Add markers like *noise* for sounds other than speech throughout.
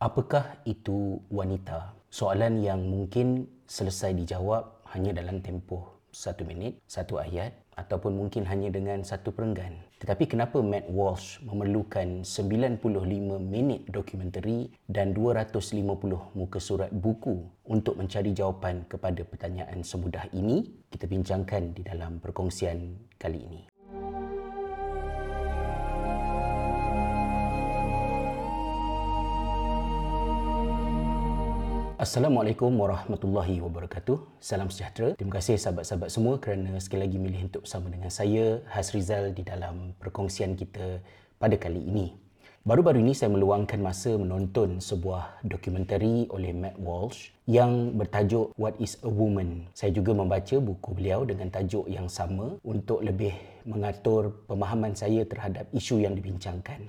Apakah itu wanita? Soalan yang mungkin selesai dijawab hanya dalam tempoh satu minit, satu ayat ataupun mungkin hanya dengan satu perenggan. Tetapi kenapa Matt Walsh memerlukan 95 minit dokumentari dan 250 muka surat buku untuk mencari jawapan kepada pertanyaan semudah ini? Kita bincangkan di dalam perkongsian kali ini. Assalamualaikum warahmatullahi wabarakatuh. Salam sejahtera. Terima kasih sahabat-sahabat semua kerana sekali lagi milih untuk bersama dengan saya, Hasrizal, di dalam perkongsian kita pada kali ini. Baru-baru ini saya meluangkan masa menonton sebuah dokumentari oleh Matt Walsh yang bertajuk What is a Woman. Saya juga membaca buku beliau dengan tajuk yang sama untuk lebih mengatur pemahaman saya terhadap isu yang dibincangkan.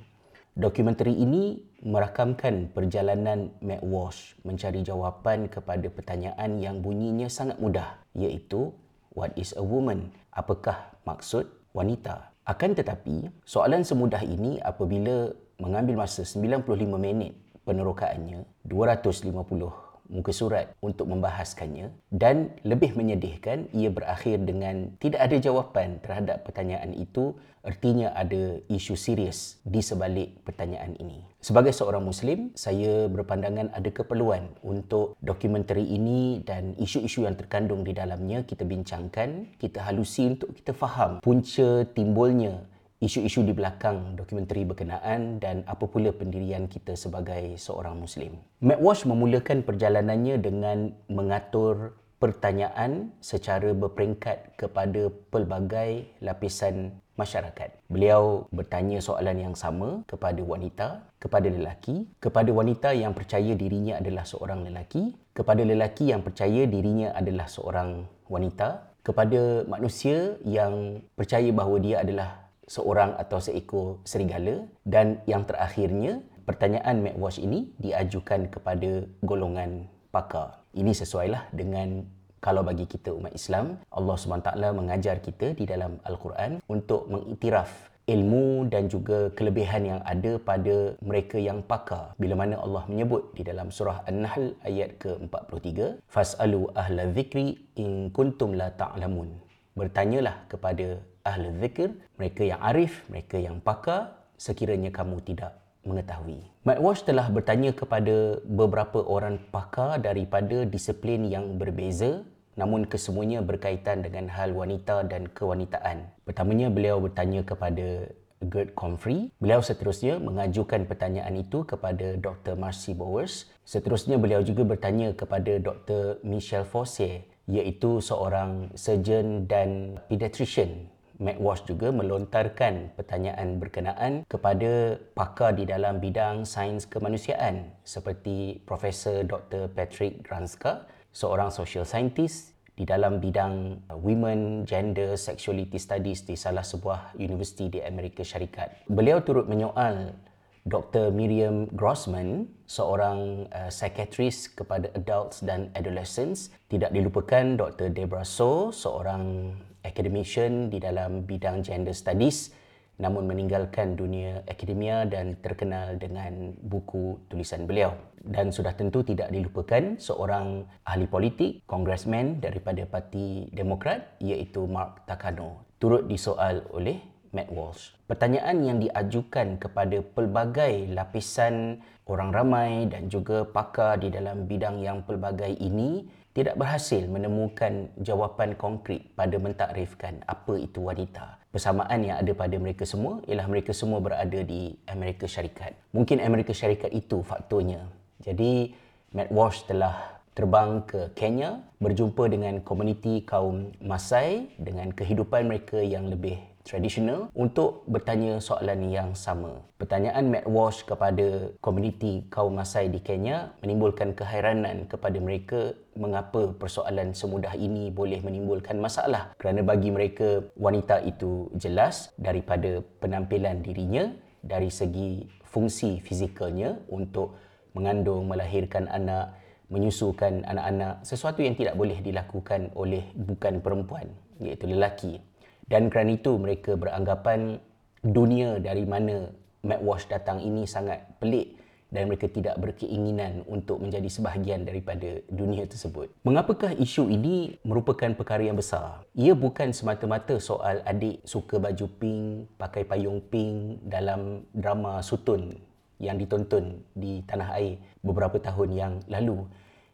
Dokumentari ini merakamkan perjalanan Matt Walsh mencari jawapan kepada pertanyaan yang bunyinya sangat mudah iaitu what is a woman? Apakah maksud wanita? Akan tetapi, soalan semudah ini apabila mengambil masa 95 minit penerokaannya, 250 muka surat untuk membahaskannya dan lebih menyedihkan ia berakhir dengan tidak ada jawapan terhadap pertanyaan itu artinya ada isu serius di sebalik pertanyaan ini. Sebagai seorang muslim, saya berpandangan ada keperluan untuk dokumentari ini dan isu-isu yang terkandung di dalamnya kita bincangkan, kita halusi untuk kita faham punca timbulnya isu-isu di belakang dokumentari berkenaan dan apa pula pendirian kita sebagai seorang Muslim. Matt Walsh memulakan perjalanannya dengan mengatur pertanyaan secara berperingkat kepada pelbagai lapisan masyarakat. Beliau bertanya soalan yang sama kepada wanita, kepada lelaki, kepada wanita yang percaya dirinya adalah seorang lelaki, kepada lelaki yang percaya dirinya adalah seorang wanita, kepada manusia yang percaya bahawa dia adalah seorang atau seekor serigala dan yang terakhirnya pertanyaan Walsh ini diajukan kepada golongan pakar. Ini sesuailah dengan kalau bagi kita umat Islam, Allah SWT mengajar kita di dalam Al-Quran untuk mengiktiraf ilmu dan juga kelebihan yang ada pada mereka yang pakar. Bila mana Allah menyebut di dalam surah An-Nahl ayat ke-43, Fas'alu ahla zikri in kuntum la ta'lamun. Bertanyalah kepada ahli zikir, mereka yang arif, mereka yang pakar, sekiranya kamu tidak mengetahui. Matt Walsh telah bertanya kepada beberapa orang pakar daripada disiplin yang berbeza namun kesemuanya berkaitan dengan hal wanita dan kewanitaan. Pertamanya beliau bertanya kepada Gert Comfrey. Beliau seterusnya mengajukan pertanyaan itu kepada Dr. Marcy Bowers. Seterusnya beliau juga bertanya kepada Dr. Michelle Fossier iaitu seorang surgeon dan pediatrician Matt Walsh juga melontarkan pertanyaan berkenaan kepada pakar di dalam bidang sains kemanusiaan seperti Profesor Dr. Patrick Granska, seorang social scientist di dalam bidang women, gender, sexuality studies di salah sebuah universiti di Amerika Syarikat. Beliau turut menyoal Dr. Miriam Grossman, seorang uh, psychiatrist kepada adults dan adolescents. Tidak dilupakan Dr. Deborah So, seorang academician di dalam bidang gender studies namun meninggalkan dunia akademia dan terkenal dengan buku tulisan beliau. Dan sudah tentu tidak dilupakan seorang ahli politik, congressman daripada Parti Demokrat iaitu Mark Takano. Turut disoal oleh Matt Walsh. Pertanyaan yang diajukan kepada pelbagai lapisan orang ramai dan juga pakar di dalam bidang yang pelbagai ini tidak berhasil menemukan jawapan konkret pada mentakrifkan apa itu wanita. Persamaan yang ada pada mereka semua ialah mereka semua berada di Amerika Syarikat. Mungkin Amerika Syarikat itu faktornya. Jadi Matt Walsh telah terbang ke Kenya berjumpa dengan komuniti kaum Masai dengan kehidupan mereka yang lebih tradisional untuk bertanya soalan yang sama. Pertanyaan Matt Walsh kepada komuniti kaum Masai di Kenya menimbulkan kehairanan kepada mereka mengapa persoalan semudah ini boleh menimbulkan masalah kerana bagi mereka wanita itu jelas daripada penampilan dirinya dari segi fungsi fizikalnya untuk mengandung, melahirkan anak, menyusukan anak-anak sesuatu yang tidak boleh dilakukan oleh bukan perempuan iaitu lelaki dan kerana itu mereka beranggapan dunia dari mana Matt Walsh datang ini sangat pelik dan mereka tidak berkeinginan untuk menjadi sebahagian daripada dunia tersebut. Mengapakah isu ini merupakan perkara yang besar? Ia bukan semata-mata soal adik suka baju pink, pakai payung pink dalam drama Sutun yang ditonton di tanah air beberapa tahun yang lalu.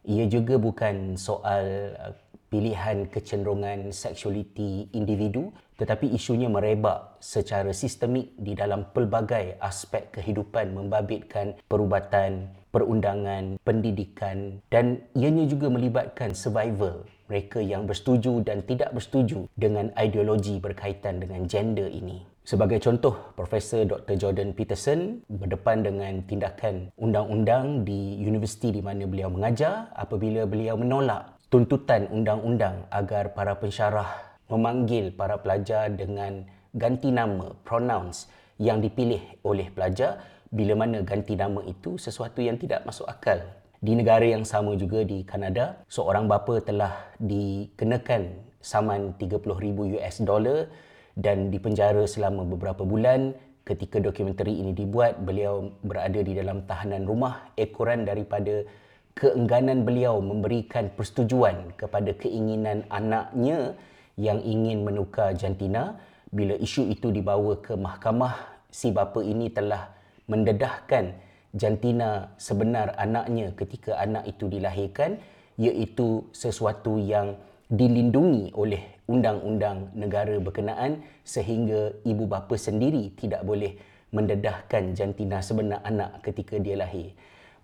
Ia juga bukan soal uh, pilihan kecenderungan seksualiti individu tetapi isunya merebak secara sistemik di dalam pelbagai aspek kehidupan membabitkan perubatan, perundangan, pendidikan dan ianya juga melibatkan survival mereka yang bersetuju dan tidak bersetuju dengan ideologi berkaitan dengan gender ini. Sebagai contoh, Profesor Dr. Jordan Peterson berdepan dengan tindakan undang-undang di universiti di mana beliau mengajar apabila beliau menolak tuntutan undang-undang agar para pensyarah memanggil para pelajar dengan ganti nama pronouns yang dipilih oleh pelajar bila mana ganti nama itu sesuatu yang tidak masuk akal. Di negara yang sama juga di Kanada, seorang bapa telah dikenakan saman 30,000 US dollar dan dipenjara selama beberapa bulan ketika dokumentari ini dibuat beliau berada di dalam tahanan rumah ekoran daripada keengganan beliau memberikan persetujuan kepada keinginan anaknya yang ingin menukar jantina bila isu itu dibawa ke mahkamah si bapa ini telah mendedahkan jantina sebenar anaknya ketika anak itu dilahirkan iaitu sesuatu yang dilindungi oleh undang-undang negara berkenaan sehingga ibu bapa sendiri tidak boleh mendedahkan jantina sebenar anak ketika dia lahir.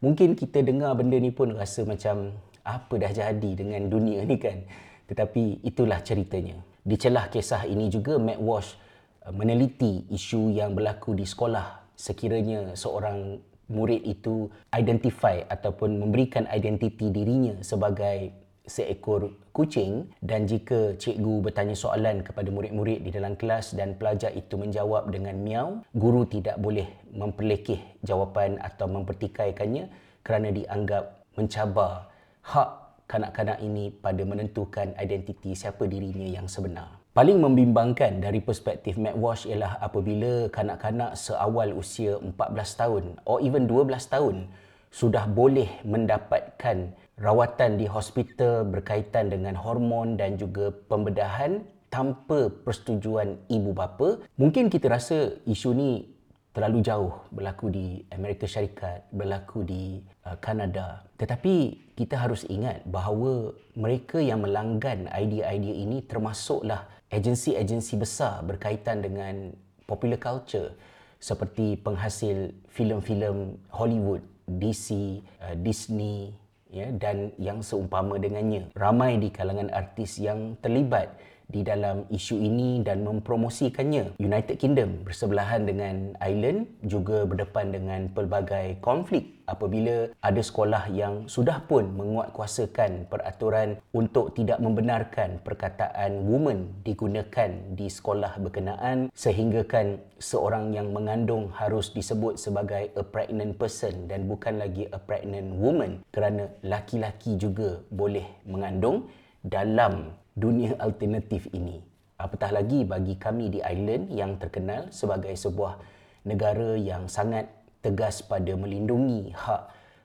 Mungkin kita dengar benda ni pun rasa macam apa dah jadi dengan dunia ni kan. Tetapi itulah ceritanya. Di celah kisah ini juga Matt Walsh uh, meneliti isu yang berlaku di sekolah sekiranya seorang murid itu identify ataupun memberikan identiti dirinya sebagai seekor kucing dan jika cikgu bertanya soalan kepada murid-murid di dalam kelas dan pelajar itu menjawab dengan miau, guru tidak boleh memperlekeh jawapan atau mempertikaikannya kerana dianggap mencabar hak kanak-kanak ini pada menentukan identiti siapa dirinya yang sebenar. Paling membimbangkan dari perspektif Matt ialah apabila kanak-kanak seawal usia 14 tahun or even 12 tahun sudah boleh mendapatkan rawatan di hospital berkaitan dengan hormon dan juga pembedahan tanpa persetujuan ibu bapa. Mungkin kita rasa isu ni terlalu jauh berlaku di Amerika Syarikat, berlaku di uh, Kanada. Tetapi kita harus ingat bahawa mereka yang melanggan idea-idea ini termasuklah agensi-agensi besar berkaitan dengan popular culture seperti penghasil filem-filem Hollywood, DC, uh, Disney ya dan yang seumpama dengannya. Ramai di kalangan artis yang terlibat di dalam isu ini dan mempromosikannya. United Kingdom bersebelahan dengan Ireland juga berdepan dengan pelbagai konflik apabila ada sekolah yang sudah pun menguatkuasakan peraturan untuk tidak membenarkan perkataan woman digunakan di sekolah berkenaan sehinggakan seorang yang mengandung harus disebut sebagai a pregnant person dan bukan lagi a pregnant woman kerana laki-laki juga boleh mengandung dalam dunia alternatif ini. Apatah lagi bagi kami di Ireland yang terkenal sebagai sebuah negara yang sangat tegas pada melindungi hak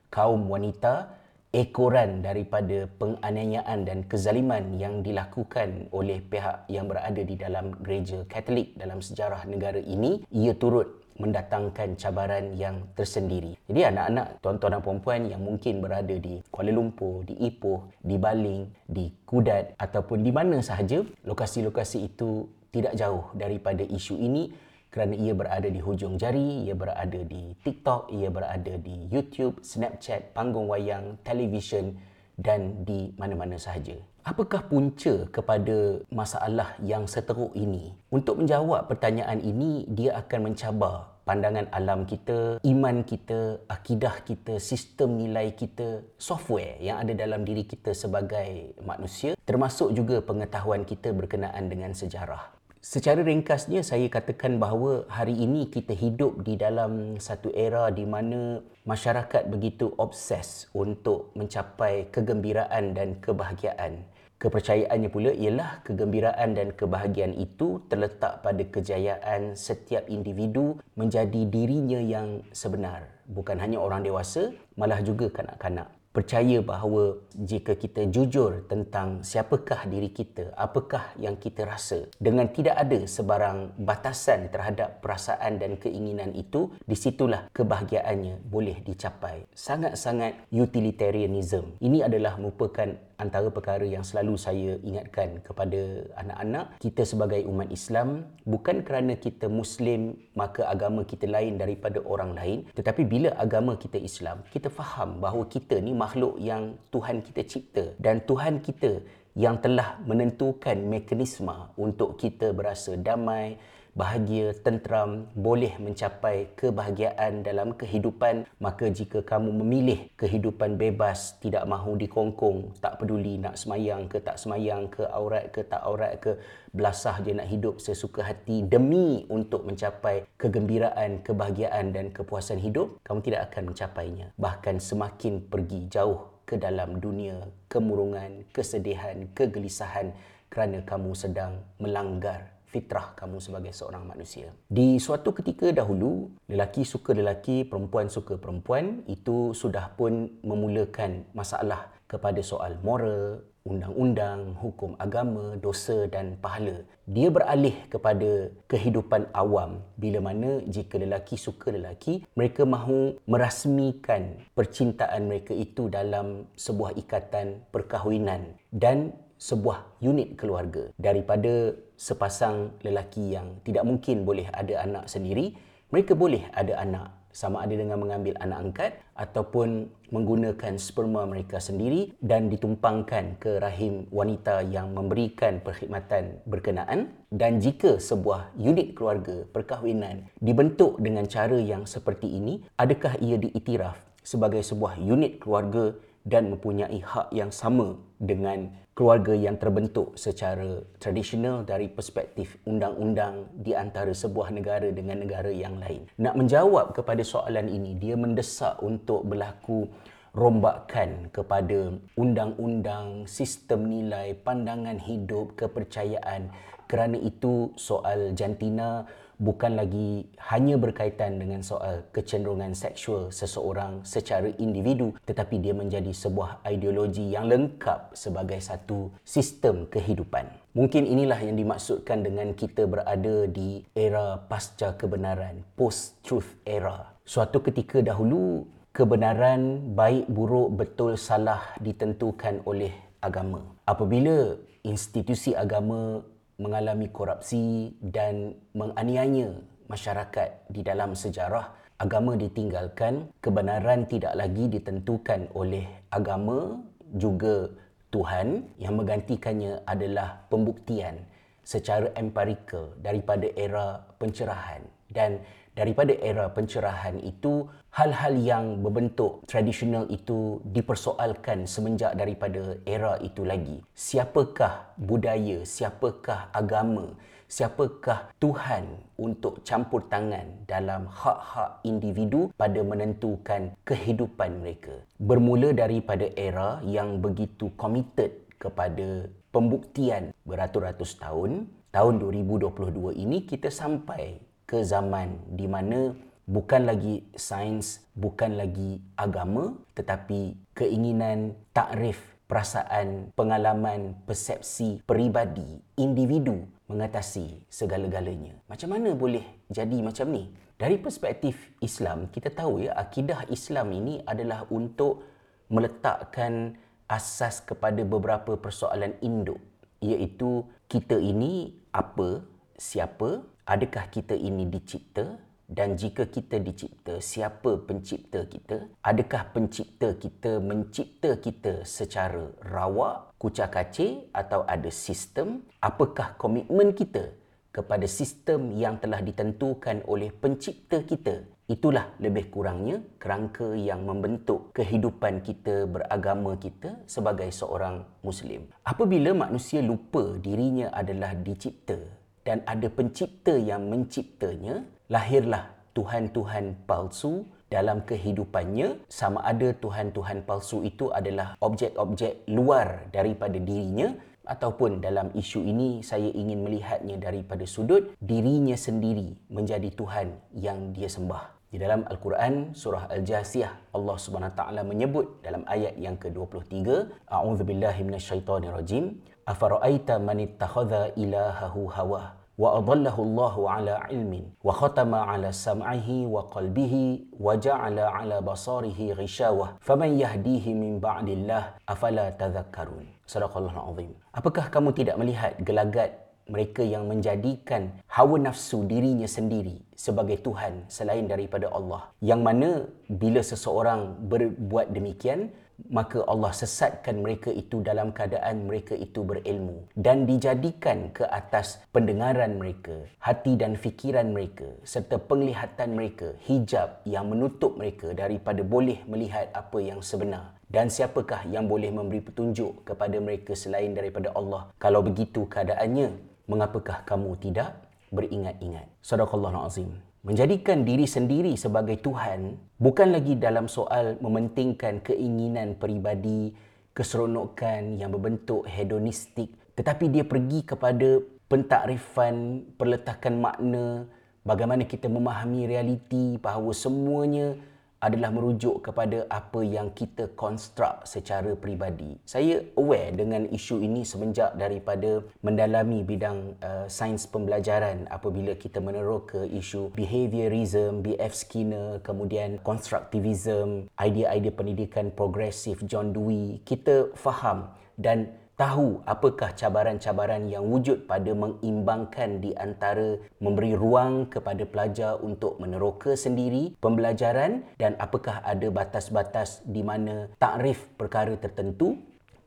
kaum wanita ekoran daripada penganiayaan dan kezaliman yang dilakukan oleh pihak yang berada di dalam gereja Katolik dalam sejarah negara ini ia turut mendatangkan cabaran yang tersendiri. Jadi anak-anak tuan-tuan dan puan-puan yang mungkin berada di Kuala Lumpur, di Ipoh, di Baling, di Kudat ataupun di mana sahaja, lokasi-lokasi itu tidak jauh daripada isu ini kerana ia berada di hujung jari, ia berada di TikTok, ia berada di YouTube, Snapchat, panggung wayang, televisyen dan di mana-mana sahaja. Apakah punca kepada masalah yang seteruk ini? Untuk menjawab pertanyaan ini, dia akan mencabar pandangan alam kita, iman kita, akidah kita, sistem nilai kita, software yang ada dalam diri kita sebagai manusia, termasuk juga pengetahuan kita berkenaan dengan sejarah. Secara ringkasnya saya katakan bahawa hari ini kita hidup di dalam satu era di mana masyarakat begitu obses untuk mencapai kegembiraan dan kebahagiaan. Kepercayaannya pula ialah kegembiraan dan kebahagiaan itu terletak pada kejayaan setiap individu menjadi dirinya yang sebenar. Bukan hanya orang dewasa, malah juga kanak-kanak percaya bahawa jika kita jujur tentang siapakah diri kita, apakah yang kita rasa dengan tidak ada sebarang batasan terhadap perasaan dan keinginan itu, di situlah kebahagiaannya boleh dicapai. Sangat-sangat utilitarianism. Ini adalah merupakan antara perkara yang selalu saya ingatkan kepada anak-anak kita sebagai umat Islam bukan kerana kita muslim maka agama kita lain daripada orang lain tetapi bila agama kita Islam kita faham bahawa kita ni makhluk yang Tuhan kita cipta. Dan Tuhan kita yang telah menentukan mekanisme untuk kita berasa damai bahagia, tenteram, boleh mencapai kebahagiaan dalam kehidupan, maka jika kamu memilih kehidupan bebas, tidak mahu dikongkong, tak peduli nak semayang ke tak semayang ke, aurat ke tak aurat ke, belasah je nak hidup sesuka hati demi untuk mencapai kegembiraan, kebahagiaan dan kepuasan hidup, kamu tidak akan mencapainya. Bahkan semakin pergi jauh ke dalam dunia kemurungan, kesedihan, kegelisahan kerana kamu sedang melanggar fitrah kamu sebagai seorang manusia. Di suatu ketika dahulu, lelaki suka lelaki, perempuan suka perempuan, itu sudah pun memulakan masalah kepada soal moral, undang-undang, hukum agama, dosa dan pahala. Dia beralih kepada kehidupan awam bila mana jika lelaki suka lelaki, mereka mahu merasmikan percintaan mereka itu dalam sebuah ikatan perkahwinan dan sebuah unit keluarga daripada sepasang lelaki yang tidak mungkin boleh ada anak sendiri mereka boleh ada anak. Sama ada dengan mengambil anak angkat ataupun menggunakan sperma mereka sendiri dan ditumpangkan ke rahim wanita yang memberikan perkhidmatan berkenaan. Dan jika sebuah unit keluarga perkahwinan dibentuk dengan cara yang seperti ini adakah ia diiktiraf sebagai sebuah unit keluarga dan mempunyai hak yang sama dengan keluarga yang terbentuk secara tradisional dari perspektif undang-undang di antara sebuah negara dengan negara yang lain. Nak menjawab kepada soalan ini, dia mendesak untuk berlaku rombakan kepada undang-undang, sistem nilai, pandangan hidup, kepercayaan. Kerana itu soal jantina bukan lagi hanya berkaitan dengan soal kecenderungan seksual seseorang secara individu tetapi dia menjadi sebuah ideologi yang lengkap sebagai satu sistem kehidupan. Mungkin inilah yang dimaksudkan dengan kita berada di era pasca kebenaran, post-truth era. Suatu ketika dahulu, kebenaran baik buruk betul salah ditentukan oleh agama. Apabila institusi agama mengalami korupsi dan menganiaya masyarakat di dalam sejarah agama ditinggalkan kebenaran tidak lagi ditentukan oleh agama juga Tuhan yang menggantikannya adalah pembuktian secara empirikal daripada era pencerahan. Dan daripada era pencerahan itu hal-hal yang berbentuk tradisional itu dipersoalkan semenjak daripada era itu lagi. Siapakah budaya siapakah agama siapakah Tuhan untuk campur tangan dalam hak-hak individu pada menentukan kehidupan mereka? Bermula daripada era yang begitu committed kepada pembuktian beratus-ratus tahun tahun 2022 ini kita sampai ke zaman di mana bukan lagi sains, bukan lagi agama, tetapi keinginan takrif perasaan, pengalaman, persepsi peribadi, individu mengatasi segala-galanya. Macam mana boleh jadi macam ni? Dari perspektif Islam, kita tahu ya akidah Islam ini adalah untuk meletakkan asas kepada beberapa persoalan induk iaitu kita ini apa, siapa, adakah kita ini dicipta? Dan jika kita dicipta siapa pencipta kita? Adakah pencipta kita mencipta kita secara rawak kucak kacir atau ada sistem? Apakah komitmen kita kepada sistem yang telah ditentukan oleh pencipta kita? Itulah lebih kurangnya kerangka yang membentuk kehidupan kita beragama kita sebagai seorang muslim. Apabila manusia lupa dirinya adalah dicipta dan ada pencipta yang menciptanya, lahirlah Tuhan-Tuhan palsu, dalam kehidupannya. Sama ada Tuhan-Tuhan palsu itu adalah objek-objek luar daripada dirinya. Ataupun dalam isu ini saya ingin melihatnya daripada sudut dirinya sendiri menjadi Tuhan yang dia sembah. Di dalam Al-Quran surah Al-Jasiyah Allah Subhanahu taala menyebut dalam ayat yang ke-23 A'udzubillahi minasyaitonirrajim. Afara'aita man ittakhadha ilahahu hawa wa adallahu Allahu ala ilmin wa khatama ala sam'ihi wa qalbihi wa ja'ala ala basarihi ghishawah faman yahdihi min ba'dillah afala tadhakkarun. Sadaqallahul azim. Apakah kamu tidak melihat gelagat mereka yang menjadikan hawa nafsu dirinya sendiri sebagai Tuhan selain daripada Allah. Yang mana bila seseorang berbuat demikian, maka Allah sesatkan mereka itu dalam keadaan mereka itu berilmu dan dijadikan ke atas pendengaran mereka, hati dan fikiran mereka serta penglihatan mereka hijab yang menutup mereka daripada boleh melihat apa yang sebenar. Dan siapakah yang boleh memberi petunjuk kepada mereka selain daripada Allah? Kalau begitu keadaannya, mengapakah kamu tidak beringat-ingat? Sadaqallahu azim. Menjadikan diri sendiri sebagai Tuhan bukan lagi dalam soal mementingkan keinginan peribadi, keseronokan yang berbentuk hedonistik, tetapi dia pergi kepada pentakrifan, perletakan makna, bagaimana kita memahami realiti bahawa semuanya adalah merujuk kepada apa yang kita konstruk secara peribadi. Saya aware dengan isu ini semenjak daripada mendalami bidang uh, sains pembelajaran apabila kita meneroka isu behaviorism, BF Skinner, kemudian constructivism, idea-idea pendidikan progresif John Dewey, kita faham dan tahu apakah cabaran-cabaran yang wujud pada mengimbangkan di antara memberi ruang kepada pelajar untuk meneroka sendiri pembelajaran dan apakah ada batas-batas di mana takrif perkara tertentu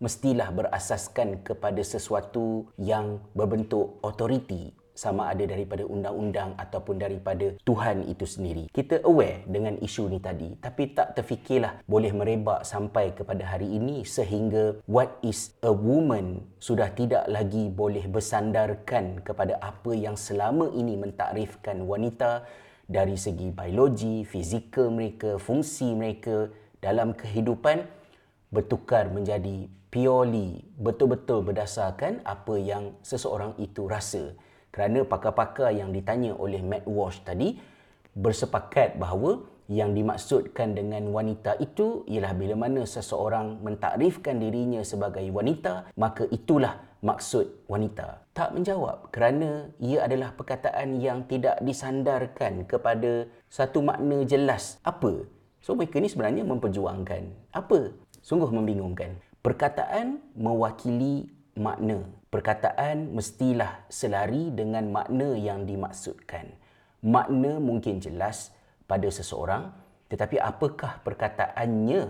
mestilah berasaskan kepada sesuatu yang berbentuk otoriti sama ada daripada undang-undang ataupun daripada Tuhan itu sendiri. Kita aware dengan isu ni tadi tapi tak terfikirlah boleh merebak sampai kepada hari ini sehingga what is a woman sudah tidak lagi boleh bersandarkan kepada apa yang selama ini mentakrifkan wanita dari segi biologi, fizikal mereka, fungsi mereka dalam kehidupan bertukar menjadi purely betul-betul berdasarkan apa yang seseorang itu rasa kerana pakar-pakar yang ditanya oleh Matt Walsh tadi bersepakat bahawa yang dimaksudkan dengan wanita itu ialah bila mana seseorang mentakrifkan dirinya sebagai wanita maka itulah maksud wanita. Tak menjawab kerana ia adalah perkataan yang tidak disandarkan kepada satu makna jelas. Apa? So mereka ni sebenarnya memperjuangkan. Apa? Sungguh membingungkan. Perkataan mewakili makna perkataan mestilah selari dengan makna yang dimaksudkan. Makna mungkin jelas pada seseorang, tetapi apakah perkataannya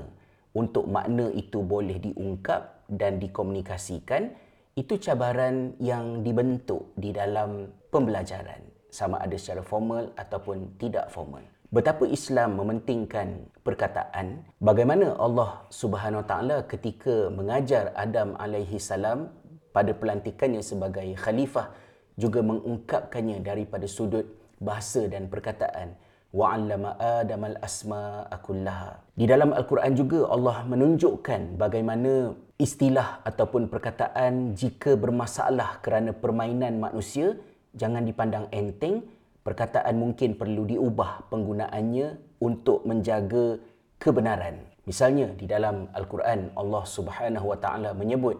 untuk makna itu boleh diungkap dan dikomunikasikan, itu cabaran yang dibentuk di dalam pembelajaran, sama ada secara formal ataupun tidak formal. Betapa Islam mementingkan perkataan, bagaimana Allah Subhanahu Taala ketika mengajar Adam alaihi salam pada pelantikannya sebagai khalifah juga mengungkapkannya daripada sudut bahasa dan perkataan. Wa 'allama adam al-asma kullaha. Di dalam al-Quran juga Allah menunjukkan bagaimana istilah ataupun perkataan jika bermasalah kerana permainan manusia jangan dipandang enteng perkataan mungkin perlu diubah penggunaannya untuk menjaga kebenaran. Misalnya di dalam Al-Quran Allah Subhanahu Wa Taala menyebut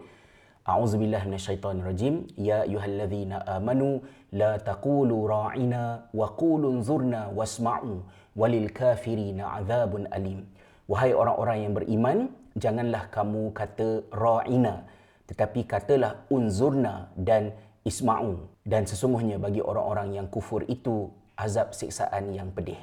A'udzubillahi minasyaitonirrajim ya ayyuhallazina amanu la taqulu ra'ina wa qulu zurna wasma'u walil kafirina 'adzabun alim Wahai orang-orang yang beriman janganlah kamu kata ra'ina tetapi katalah unzurna dan isma'u. Dan sesungguhnya bagi orang-orang yang kufur itu azab siksaan yang pedih.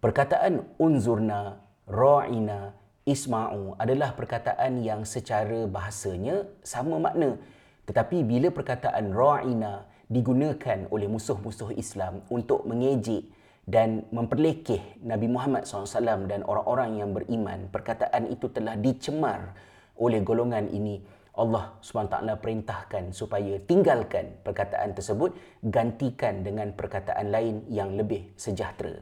Perkataan unzurna, ra'ina, Isma'u adalah perkataan yang secara bahasanya sama makna. Tetapi bila perkataan ra'ina digunakan oleh musuh-musuh Islam untuk mengejek dan memperlekeh Nabi Muhammad SAW dan orang-orang yang beriman, perkataan itu telah dicemar oleh golongan ini. Allah SWT perintahkan supaya tinggalkan perkataan tersebut, gantikan dengan perkataan lain yang lebih sejahtera.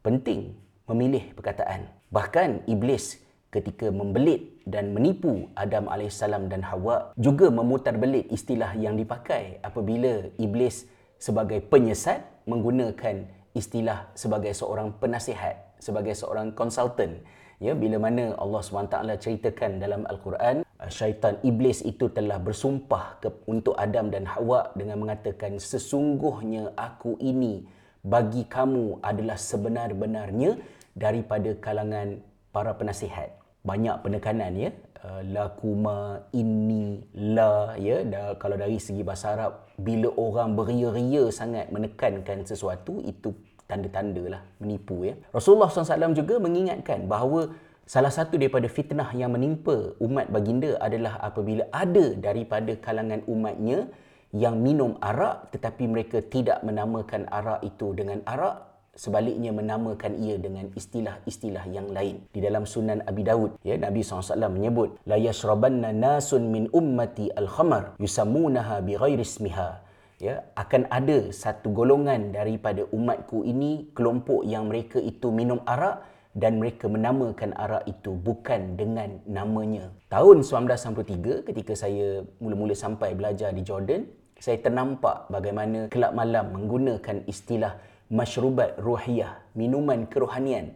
Penting memilih perkataan. Bahkan iblis ketika membelit dan menipu Adam AS dan Hawa juga memutar belit istilah yang dipakai apabila iblis sebagai penyesat menggunakan istilah sebagai seorang penasihat, sebagai seorang konsultan. Ya, bila mana Allah SWT ceritakan dalam Al-Quran, syaitan iblis itu telah bersumpah ke, untuk Adam dan Hawa dengan mengatakan sesungguhnya aku ini bagi kamu adalah sebenar-benarnya daripada kalangan para penasihat. Banyak penekanan ya. Uh, lakuma inni la ya. Da, kalau dari segi bahasa Arab bila orang beria-ria sangat menekankan sesuatu itu tanda-tanda lah menipu ya. Rasulullah SAW juga mengingatkan bahawa salah satu daripada fitnah yang menimpa umat baginda adalah apabila ada daripada kalangan umatnya yang minum arak tetapi mereka tidak menamakan arak itu dengan arak sebaliknya menamakan ia dengan istilah-istilah yang lain. Di dalam Sunan Abi Dawud, ya Nabi SAW menyebut la yashrabanna nasun min ummati al-khamar yusammunaha bighairi ismiha. Ya, akan ada satu golongan daripada umatku ini kelompok yang mereka itu minum arak dan mereka menamakan arak itu bukan dengan namanya. Tahun 1993 ketika saya mula-mula sampai belajar di Jordan, saya ternampak bagaimana kelab malam menggunakan istilah masyrubat ruhiyah, minuman kerohanian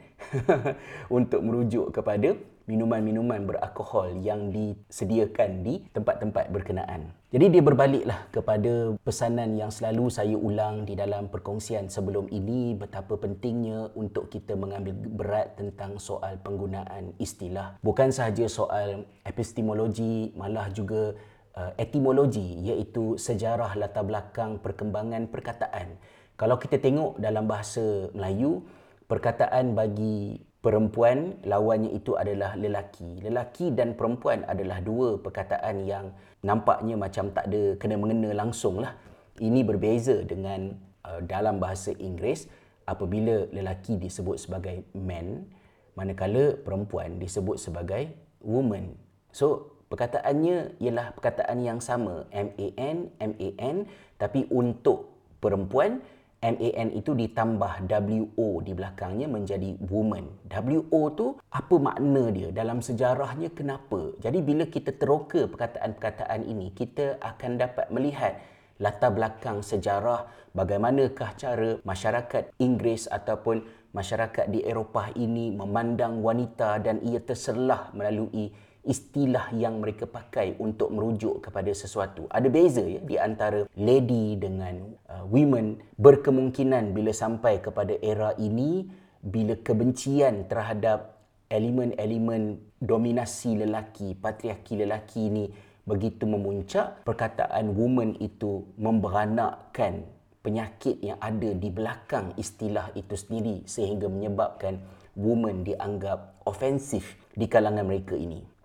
*laughs* untuk merujuk kepada minuman-minuman beralkohol yang disediakan di tempat-tempat berkenaan. Jadi dia berbaliklah kepada pesanan yang selalu saya ulang di dalam perkongsian sebelum ini betapa pentingnya untuk kita mengambil berat tentang soal penggunaan istilah. Bukan sahaja soal epistemologi, malah juga uh, etimologi iaitu sejarah latar belakang perkembangan perkataan kalau kita tengok dalam bahasa Melayu, perkataan bagi perempuan lawannya itu adalah lelaki. Lelaki dan perempuan adalah dua perkataan yang nampaknya macam tak ada kena mengena langsung lah. Ini berbeza dengan uh, dalam bahasa Inggeris apabila lelaki disebut sebagai man, manakala perempuan disebut sebagai woman. So, perkataannya ialah perkataan yang sama, M-A-N, M-A-N, tapi untuk perempuan, MAN itu ditambah WO di belakangnya menjadi woman. WO tu apa makna dia dalam sejarahnya kenapa? Jadi bila kita teroka perkataan-perkataan ini, kita akan dapat melihat latar belakang sejarah bagaimanakah cara masyarakat Inggeris ataupun masyarakat di Eropah ini memandang wanita dan ia terselah melalui istilah yang mereka pakai untuk merujuk kepada sesuatu. Ada beza ya di antara lady dengan uh, women berkemungkinan bila sampai kepada era ini bila kebencian terhadap elemen-elemen dominasi lelaki, patriarki lelaki ini begitu memuncak, perkataan woman itu memberanakkan penyakit yang ada di belakang istilah itu sendiri sehingga menyebabkan woman dianggap ofensif di kalangan mereka ini.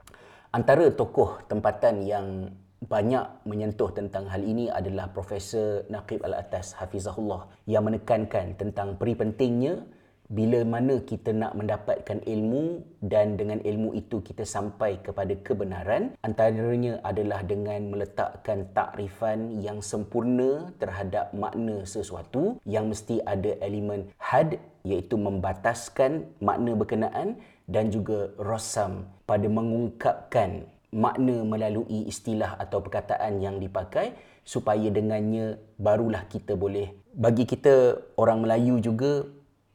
Antara tokoh tempatan yang banyak menyentuh tentang hal ini adalah Profesor Naqib Al-Atas Hafizahullah yang menekankan tentang peri pentingnya bila mana kita nak mendapatkan ilmu dan dengan ilmu itu kita sampai kepada kebenaran. Antaranya adalah dengan meletakkan takrifan yang sempurna terhadap makna sesuatu yang mesti ada elemen had iaitu membataskan makna berkenaan dan juga rosam pada mengungkapkan makna melalui istilah atau perkataan yang dipakai supaya dengannya barulah kita boleh bagi kita orang Melayu juga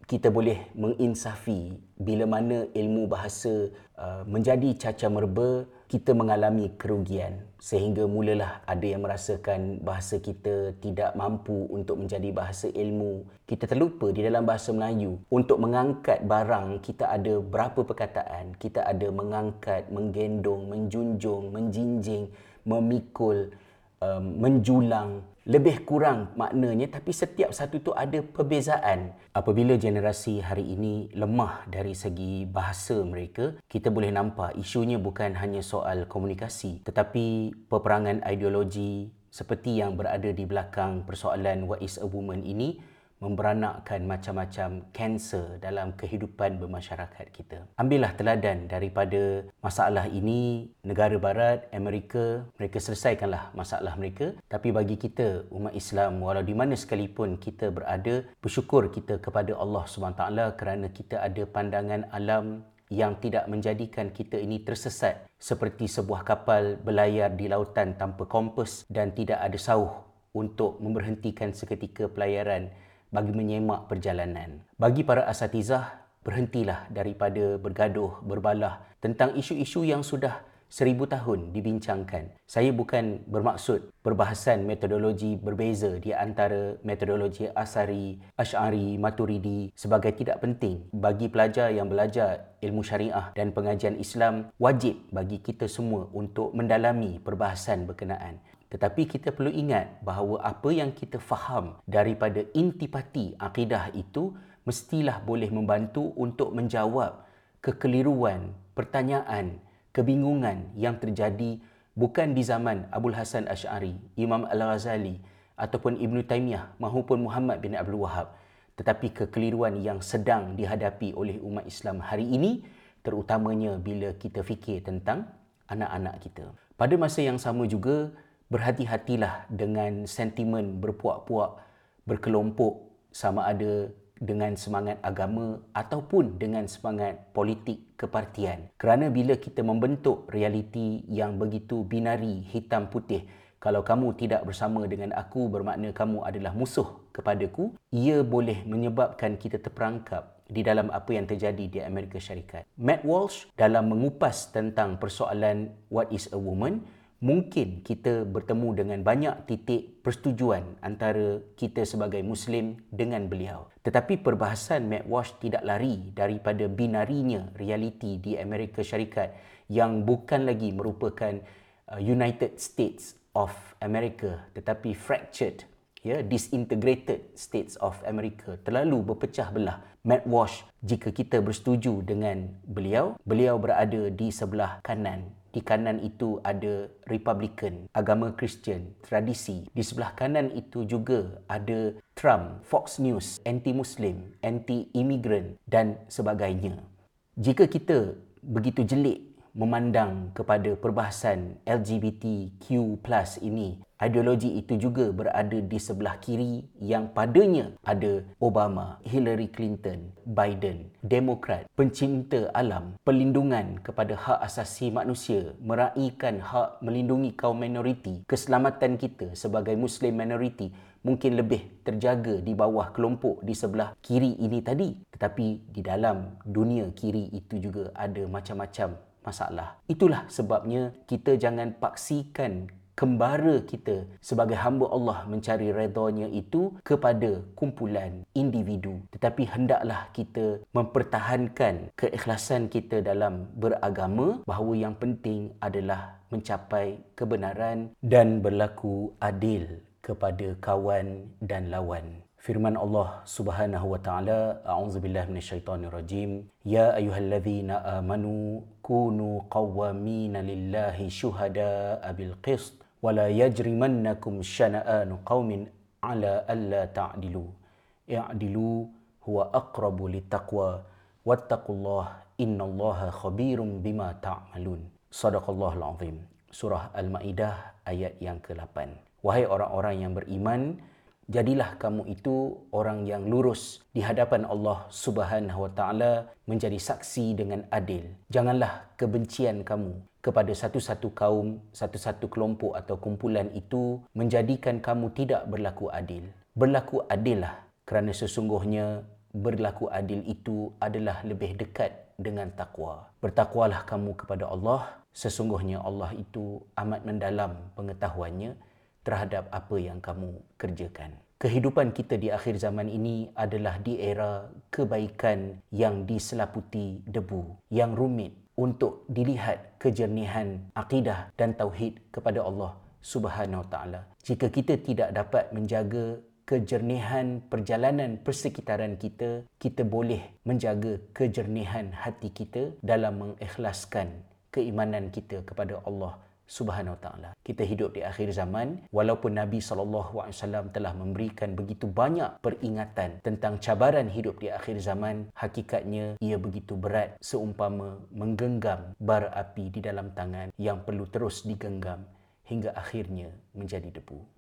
kita boleh menginsafi bila mana ilmu bahasa uh, menjadi caca merba kita mengalami kerugian sehingga mulalah ada yang merasakan bahasa kita tidak mampu untuk menjadi bahasa ilmu. Kita terlupa di dalam bahasa Melayu untuk mengangkat barang kita ada berapa perkataan. Kita ada mengangkat menggendong menjunjung menjinjing memikul um, menjulang lebih kurang maknanya tapi setiap satu itu ada perbezaan. Apabila generasi hari ini lemah dari segi bahasa mereka kita boleh nampak isunya bukan hanya soal komunikasi tetapi peperangan ideologi seperti yang berada di belakang persoalan what is a woman ini memberanakkan macam-macam kanser dalam kehidupan bermasyarakat kita. Ambillah teladan daripada masalah ini negara barat, Amerika, mereka selesaikanlah masalah mereka. Tapi bagi kita umat Islam walau di mana sekalipun kita berada, bersyukur kita kepada Allah SWT kerana kita ada pandangan alam yang tidak menjadikan kita ini tersesat seperti sebuah kapal berlayar di lautan tanpa kompas dan tidak ada sauh untuk memberhentikan seketika pelayaran bagi menyemak perjalanan. Bagi para asatizah, berhentilah daripada bergaduh, berbalah tentang isu-isu yang sudah seribu tahun dibincangkan. Saya bukan bermaksud perbahasan metodologi berbeza di antara metodologi Asari, Ash'ari, Maturidi sebagai tidak penting. Bagi pelajar yang belajar ilmu syariah dan pengajian Islam, wajib bagi kita semua untuk mendalami perbahasan berkenaan. Tetapi kita perlu ingat bahawa apa yang kita faham daripada intipati akidah itu mestilah boleh membantu untuk menjawab kekeliruan, pertanyaan, kebingungan yang terjadi bukan di zaman Abdul Hasan Ash'ari, Imam Al-Ghazali ataupun Ibn Taymiyah maupun Muhammad bin Abdul Wahab tetapi kekeliruan yang sedang dihadapi oleh umat Islam hari ini terutamanya bila kita fikir tentang anak-anak kita. Pada masa yang sama juga berhati-hatilah dengan sentimen berpuak-puak berkelompok sama ada dengan semangat agama ataupun dengan semangat politik kepartian. Kerana bila kita membentuk realiti yang begitu binari hitam putih, kalau kamu tidak bersama dengan aku bermakna kamu adalah musuh kepadaku, ia boleh menyebabkan kita terperangkap di dalam apa yang terjadi di Amerika Syarikat. Matt Walsh dalam mengupas tentang persoalan what is a woman, mungkin kita bertemu dengan banyak titik persetujuan antara kita sebagai Muslim dengan beliau. Tetapi perbahasan Matt Walsh tidak lari daripada binarinya realiti di Amerika Syarikat yang bukan lagi merupakan uh, United States of America tetapi fractured ya disintegrated states of America terlalu berpecah belah Matt Walsh jika kita bersetuju dengan beliau beliau berada di sebelah kanan di kanan itu ada Republican, agama Kristian, tradisi. Di sebelah kanan itu juga ada Trump, Fox News, anti-Muslim, anti-immigrant dan sebagainya. Jika kita begitu jelik memandang kepada perbahasan LGBTQ+ ini ideologi itu juga berada di sebelah kiri yang padanya ada Obama, Hillary Clinton, Biden, Demokrat, pencinta alam, pelindungan kepada hak asasi manusia, meraihkan hak melindungi kaum minoriti, keselamatan kita sebagai Muslim minoriti mungkin lebih terjaga di bawah kelompok di sebelah kiri ini tadi. Tetapi di dalam dunia kiri itu juga ada macam-macam masalah. Itulah sebabnya kita jangan paksikan kembara kita sebagai hamba Allah mencari redanya itu kepada kumpulan individu. Tetapi hendaklah kita mempertahankan keikhlasan kita dalam beragama bahawa yang penting adalah mencapai kebenaran dan berlaku adil kepada kawan dan lawan. Firman Allah Subhanahu wa taala a'udzubillahi minasyaitonirrajim ya ayyuhalladzina amanu kunu qawwamina lillahi syuhada'a bil qist wala yajrimannakum syana'anu qaumin ala alla ta'dilu. I'dilu huwa aqrabu littaqwa wattaqullah innallaha khabirum bima ta'malun. Sadaqallahul azim. Surah al-maidah ayat yang ke-8 wahai orang-orang yang beriman jadilah kamu itu orang yang lurus di hadapan Allah Subhanahu wa taala menjadi saksi dengan adil. Janganlah kebencian kamu kepada satu-satu kaum satu-satu kelompok atau kumpulan itu menjadikan kamu tidak berlaku adil. Berlaku adillah kerana sesungguhnya berlaku adil itu adalah lebih dekat dengan takwa bertakwalah kamu kepada Allah. Sesungguhnya Allah itu amat mendalam pengetahuannya terhadap apa yang kamu kerjakan. Kehidupan kita di akhir zaman ini adalah di era kebaikan yang diselaputi debu, yang rumit untuk dilihat kejernihan akidah dan tauhid kepada Allah Subhanahu Wa Taala. Jika kita tidak dapat menjaga kejernihan perjalanan persekitaran kita, kita boleh menjaga kejernihan hati kita dalam mengikhlaskan keimanan kita kepada Allah Subhanahu Wa Taala. Kita hidup di akhir zaman walaupun Nabi sallallahu alaihi wasallam telah memberikan begitu banyak peringatan tentang cabaran hidup di akhir zaman, hakikatnya ia begitu berat seumpama menggenggam bara api di dalam tangan yang perlu terus digenggam hingga akhirnya menjadi debu.